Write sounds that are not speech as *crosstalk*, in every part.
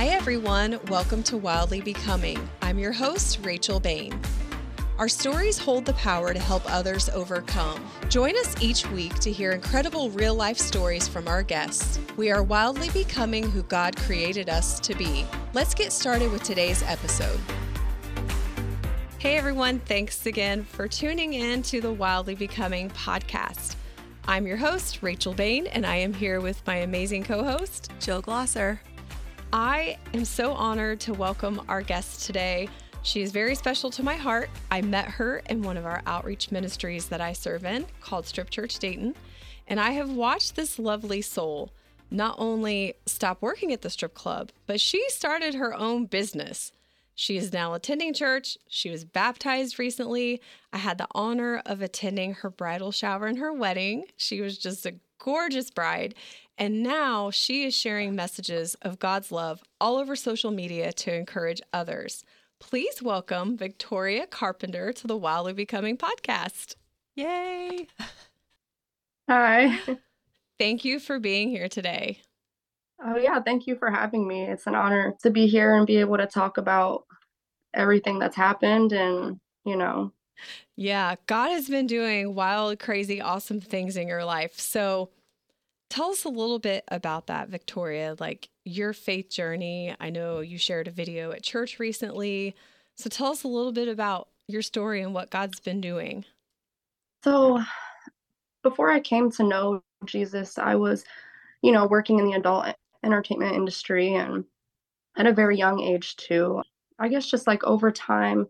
Hi, everyone. Welcome to Wildly Becoming. I'm your host, Rachel Bain. Our stories hold the power to help others overcome. Join us each week to hear incredible real life stories from our guests. We are wildly becoming who God created us to be. Let's get started with today's episode. Hey, everyone. Thanks again for tuning in to the Wildly Becoming podcast. I'm your host, Rachel Bain, and I am here with my amazing co host, Jill Glosser. I am so honored to welcome our guest today. She is very special to my heart. I met her in one of our outreach ministries that I serve in called Strip Church Dayton. And I have watched this lovely soul not only stop working at the strip club, but she started her own business. She is now attending church. She was baptized recently. I had the honor of attending her bridal shower and her wedding. She was just a gorgeous bride. And now she is sharing messages of God's love all over social media to encourage others. Please welcome Victoria Carpenter to the Wildly Becoming podcast. Yay! Hi. Thank you for being here today. Oh, yeah. Thank you for having me. It's an honor to be here and be able to talk about everything that's happened and, you know. Yeah, God has been doing wild, crazy, awesome things in your life. So, Tell us a little bit about that, Victoria, like your faith journey. I know you shared a video at church recently. So tell us a little bit about your story and what God's been doing. So, before I came to know Jesus, I was, you know, working in the adult entertainment industry and at a very young age, too. I guess just like over time,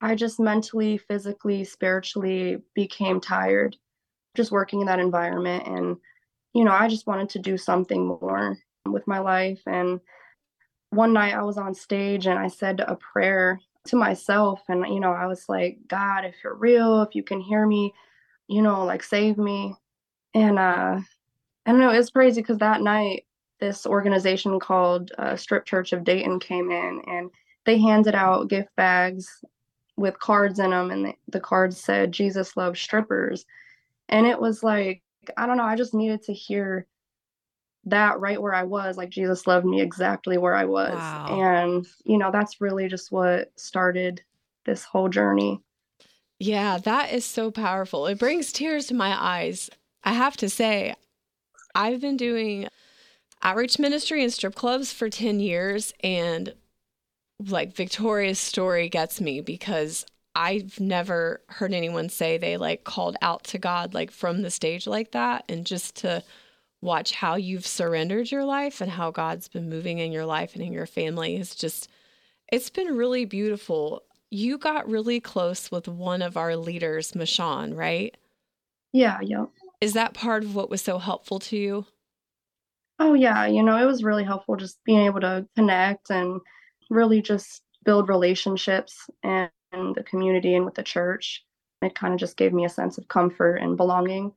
I just mentally, physically, spiritually became tired just working in that environment and you know, I just wanted to do something more with my life. And one night I was on stage and I said a prayer to myself. And, you know, I was like, God, if you're real, if you can hear me, you know, like save me. And uh, I don't know, it's crazy because that night, this organization called uh, Strip Church of Dayton came in and they handed out gift bags with cards in them. And the, the cards said, Jesus loves strippers. And it was like, I don't know, I just needed to hear that right where I was. Like Jesus loved me exactly where I was. Wow. And, you know, that's really just what started this whole journey. Yeah, that is so powerful. It brings tears to my eyes. I have to say, I've been doing outreach ministry and strip clubs for 10 years and like Victoria's story gets me because I've never heard anyone say they like called out to God like from the stage like that. And just to watch how you've surrendered your life and how God's been moving in your life and in your family is just, it's been really beautiful. You got really close with one of our leaders, Mashawn, right? Yeah, yeah. Is that part of what was so helpful to you? Oh, yeah. You know, it was really helpful just being able to connect and really just build relationships and the community and with the church. It kind of just gave me a sense of comfort and belonging.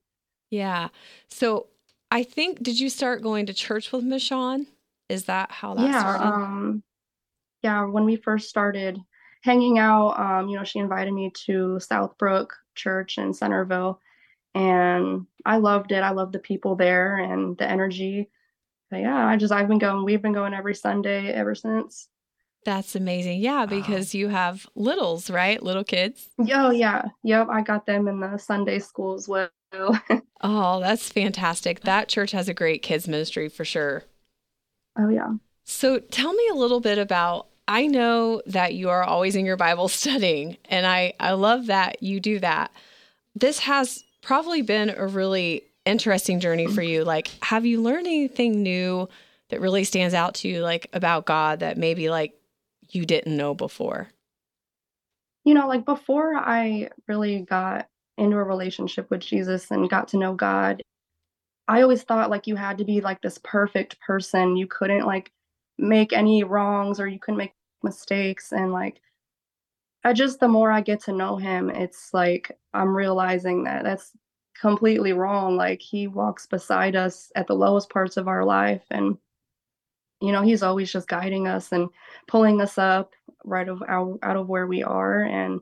Yeah. So I think did you start going to church with Michonne? Is that how that yeah, started? Um, yeah, when we first started hanging out, um, you know, she invited me to Southbrook Church in Centerville. And I loved it. I loved the people there and the energy. But yeah, I just I've been going, we've been going every Sunday ever since. That's amazing. Yeah, because wow. you have littles, right? Little kids. Oh, yeah. Yep. I got them in the Sunday school as well. *laughs* oh, that's fantastic. That church has a great kids ministry for sure. Oh, yeah. So tell me a little bit about. I know that you are always in your Bible *laughs* studying, and I, I love that you do that. This has probably been a really interesting journey for you. Like, have you learned anything new that really stands out to you, like about God that maybe like you didn't know before? You know, like before I really got into a relationship with Jesus and got to know God, I always thought like you had to be like this perfect person. You couldn't like make any wrongs or you couldn't make mistakes. And like, I just, the more I get to know him, it's like I'm realizing that that's completely wrong. Like, he walks beside us at the lowest parts of our life. And you know he's always just guiding us and pulling us up right of out, out of where we are and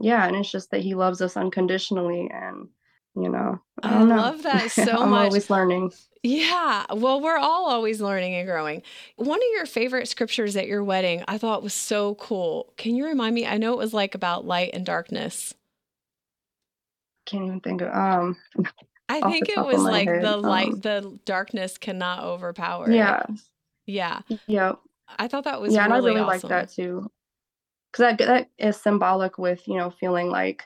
yeah and it's just that he loves us unconditionally and you know. I, I love that *laughs* so I'm much. always learning. Yeah. Well, we're all always learning and growing. One of your favorite scriptures at your wedding I thought was so cool. Can you remind me? I know it was like about light and darkness. Can't even think of um I think it was like head. the light, Um, the darkness cannot overpower it. Yeah, Yeah. I thought that was Yeah, and I really really like that too. Because that that is symbolic with, you know, feeling like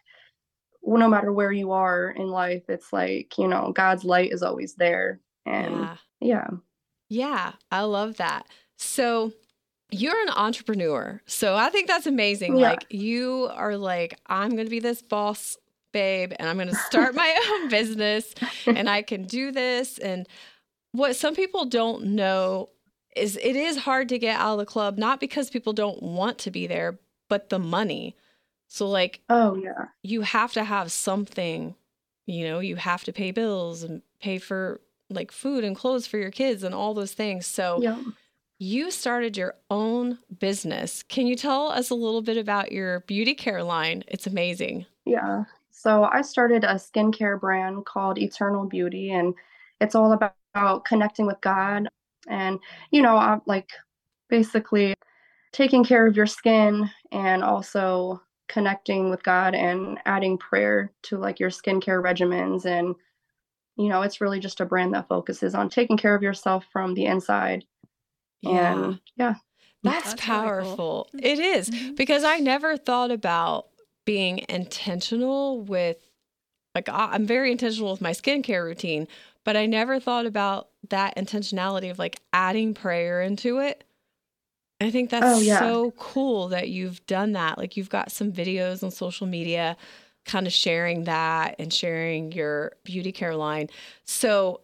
well, no matter where you are in life, it's like, you know, God's light is always there. And Yeah. yeah. Yeah, I love that. So you're an entrepreneur. So I think that's amazing. Yeah. Like you are like, I'm going to be this boss babe and I'm going to start my *laughs* own business and I can do this. And what some people don't know is it is hard to get out of the club, not because people don't want to be there, but the money. So, like, Oh yeah. you have to have something, you know, you have to pay bills and pay for like food and clothes for your kids and all those things. So, Yep. you started your own business. Can you tell us a little bit about your beauty care line? It's amazing. Yeah. So I started a skincare brand called Eternal Beauty, and it's all about connecting with God and, you know, I'm like basically taking care of your skin and also connecting with God and adding prayer to like your skincare regimens. And, you know, it's really just a brand that focuses on taking care of yourself from the inside. Yeah. And yeah, That's, That's really cool. powerful. It is Mhm. because I never thought about being intentional with like I'm very intentional with my skincare routine, but I never thought about that intentionality of like adding prayer into it. I think that's Oh, yeah. so cool that you've done that. Like you've got some videos on social media kind of sharing that and sharing your beauty care line. So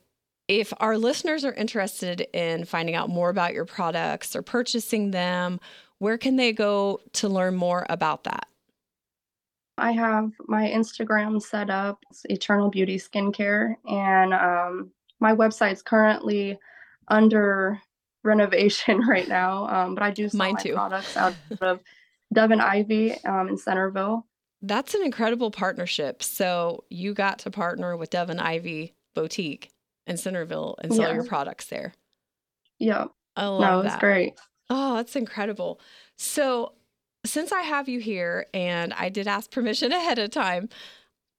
if our listeners are interested in finding out more about your products or purchasing them, where can they go to learn more about that? I have my Instagram set up, it's Eternal Beauty Skincare, and um, my website's currently under renovation *laughs* right now. Um, but I do sell Mine my too. products out *laughs* of Devon Ivy um, in Centerville. That's an incredible partnership. So you got to partner with Devon Ivy Boutique in Centerville and sell Yeah. your products there. Yeah. I love No, that. great. Oh, that's incredible. So, since I have you here and I did ask permission *laughs* ahead of time,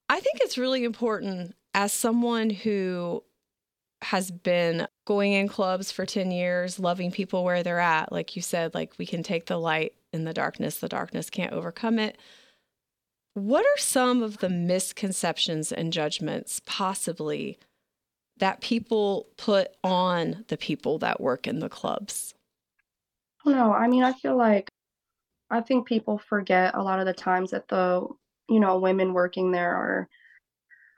I think it's really important as someone who has been going in clubs for 10 years, loving people where they're at. Like you said, like we can take the light in the darkness, the darkness can't overcome it. What are some of the misconceptions and judgments possibly that people put on the people that work in the clubs? No. I mean, I feel like I think people forget a lot of the times that the, you know, women working there are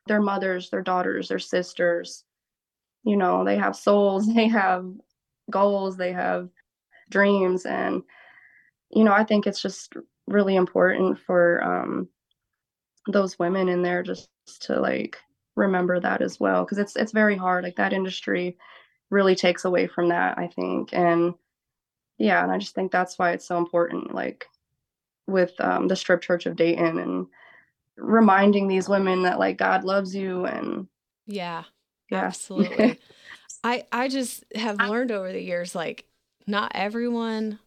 their mothers, their daughters, their sisters. You know, they have souls, *laughs* they have goals, they have dreams. And, you know, I think it's just really important for um, those women in there just to like remember that as well. Cause it's, it's very hard. Like that industry really takes away from that, I think. And, yeah and i just think that's why it's so important like with um, the strip church of dayton and reminding these women that like god loves you and Yeah. Yeah Absolutely. *laughs* I I just have learned over the years like not everyone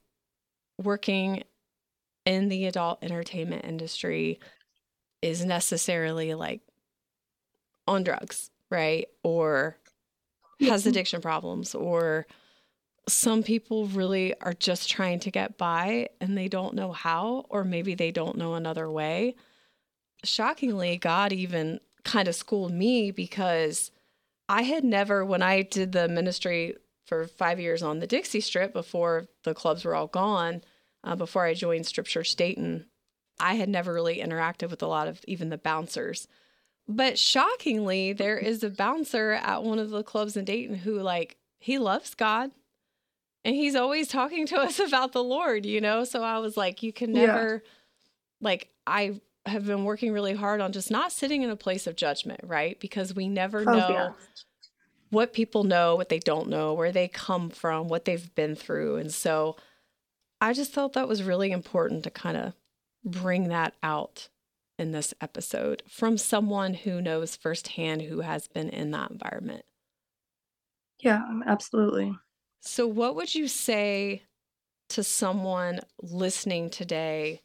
working in the adult entertainment industry is necessarily like on drugs, right? Or has addiction problems or some people really are just trying to get by and they don't know how or maybe they don't know another way. Shockingly, God even kind of schooled me because I had never, when I did the ministry for five years on the Dixie Strip before the clubs were all gone, uh, before I joined Strip Church Dayton, I had never really interacted with a lot of even the bouncers. But shockingly, there is a bouncer at one of the clubs in Dayton who, like, he loves God and he's always talking to *laughs* us about the Lord, you know? So I was like, you can Yeah. never, like, I have been working really hard on just not sitting in a place of judgment, right? Because we never Oh, know yeah. what people know, what they don't know, where they come from, what they've been through. And so I just felt that was really important to kind of bring that out in this episode from someone who knows firsthand who has been in that environment. Yeah, absolutely. So, what would you say to someone listening today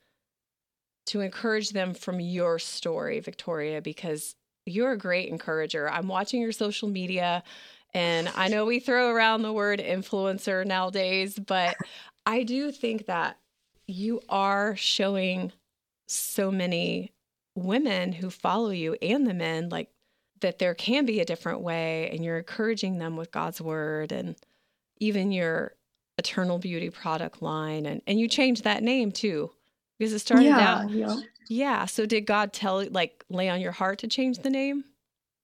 to encourage them from your story, Victoria? Because you're a great encourager. I'm watching your social media, and I know we throw around the word influencer nowadays, but I do think that you are showing so many women who follow you and the men like that there can be a different way and you're encouraging them with God's word and even your eternal beauty product line and and you changed that name too because it started Yeah, out yeah. yeah so did God tell like lay on your heart to change the name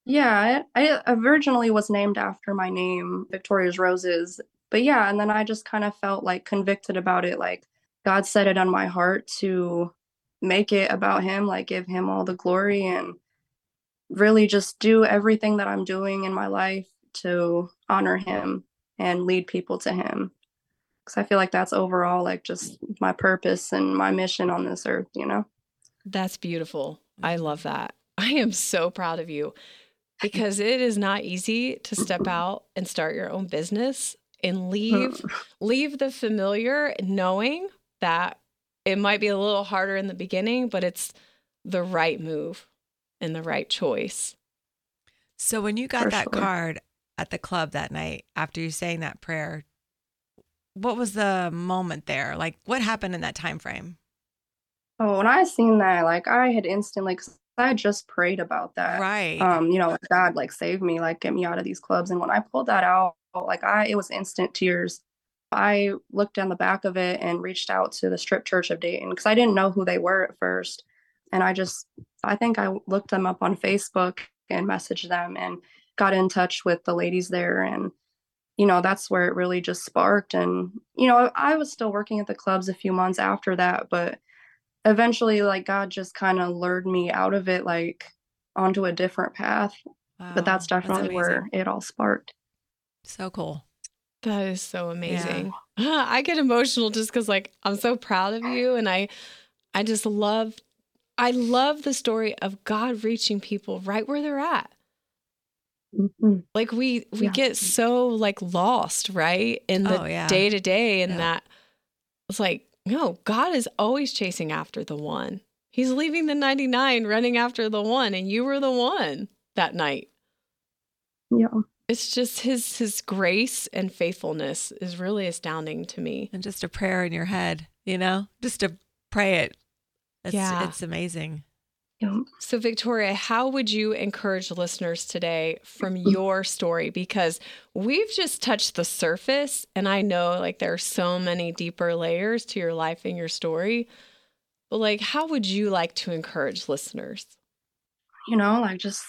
Yeah, I, I originally was named after my name, Victoria's Roses. But yeah, and then I just kind of felt like convicted about it. Like God set it on my heart to make it about Him, like give Him all the glory and really just do everything that I'm doing in my life to honor Him and lead people to Him. Because I feel like that's overall like just my purpose and my mission on this earth, you know? that's beautiful I love that *laughs* I am so proud of you because it is not easy to step out and start your own business and mm. leave leave the familiar knowing that it might be a little harder in the beginning but it's the right move and the right choice So when you got For that sure. card at the club that night after you saying that prayer, what was the moment there? Like what happened in that time frame? Oh, when I seen that, like I had instantly, I just prayed about that. Right. Um, you know, like, God, like save me, like get me out of these clubs. And when I pulled that out, like I, it was instant tears. I looked down the back of it and reached out to the strip church of Dayton because I didn't know who they were at first. And I just, I think I looked them up on Facebook and messaged them and got in touch with the ladies there. And, you know, that's where it really just sparked. And, you know, I was still working at the clubs a few months after that, but eventually, like, God just kind of lured me out of it, like, onto a different path. But that's Wow, definitely where it all sparked. so cool. That is so amazing. *laughs* I get emotional just cuz like I'm so proud of you and I I just love I love the story of God reaching people right where they're at. Mhm. Like we we Yeah. get so like lost, right? In the Oh, yeah. day to day and Yeah. that it's like, no, God is always chasing after the one. He's leaving the 99 running after the one and you were the one that night. Yeah. It's just his his grace and faithfulness is really astounding to me. And just a prayer in your head, you know? Just to pray it. It's Yeah. it's amazing. Yeah. So, Victoria, how would you encourage listeners today from your story? Because we've just touched the surface, and I know like there are so many deeper layers to your life and your story. But, like, how would you like to encourage listeners? you know like just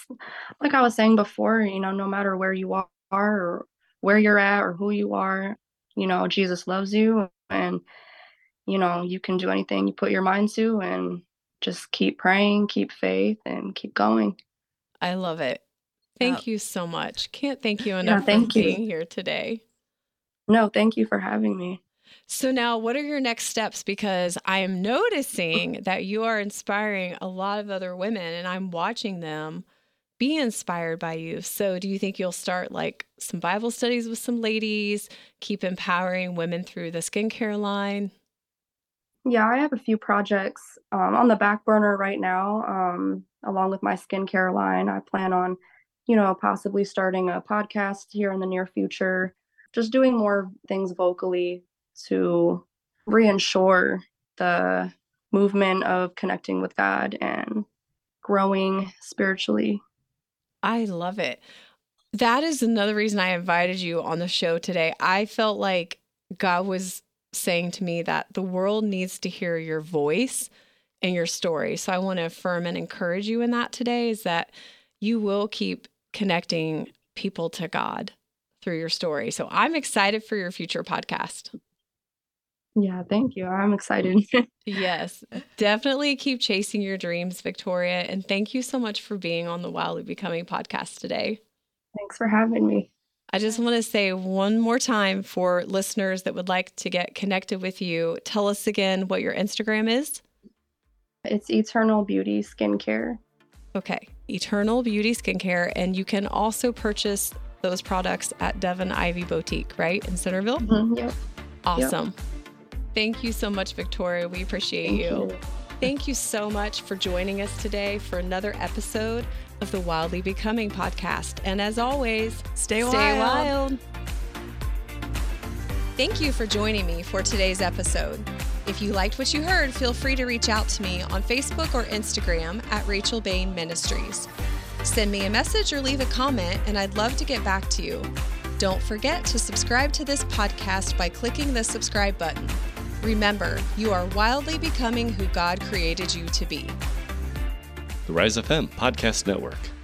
like i was saying before you know no matter where you are or where you're at or who you are you know jesus loves you and you know you can do anything you put your mind to and just keep praying keep faith and keep going I love it. Thank you so much. Can't thank you enough thank for you. being here today. no thank you for having me So now what are your next steps because I am noticing *laughs* that you are inspiring a lot of other women and I'm watching them be inspired by you. So do you think you'll start like some Bible studies with some ladies, keep empowering women through the skincare line? Yeah i have a few projects um, on the back burner right now um, along with my skincare line i plan on you know possibly starting a podcast here in the near future just doing more things vocally to reinsure the movement of connecting with god and growing spiritually I love it. That is another reason I invited you on the show today. I felt like God was saying to me that the world needs to hear your voice and your story. So I want to affirm and encourage you in that today is that you will keep connecting people to God through your story. So I'm excited for your future podcast. yeah thank you i'm excited *laughs* Yes, definitely keep chasing your dreams, Victoria. And thank you so much for being on the Wildly Becoming podcast today. thanks for having me I just want to say one more time for listeners that would like to get connected with you. Tell us again what your Instagram is. It's Eternal Beauty Skincare. Okay, Eternal Beauty Skincare. And you can also purchase those products at Devon Ivy Boutique, right? In Centerville? Mm-hmm, yep. Awesome. Yep. Thank you so much, Victoria. We appreciate Thank you. you. Thank you so much for joining us today for another episode of the Wildly Becoming podcast. And as always, stay, stay wild. wild. Thank you for joining me for today's episode. If you liked what you heard, feel free to reach out to me on Facebook or Instagram at Rachel Bain Ministries. Send me a message or leave a comment, and I'd love to get back to you. Don't forget to subscribe to this podcast by clicking the subscribe button. Remember, you are wildly becoming who God created you to be. The Rise FM Podcast Network.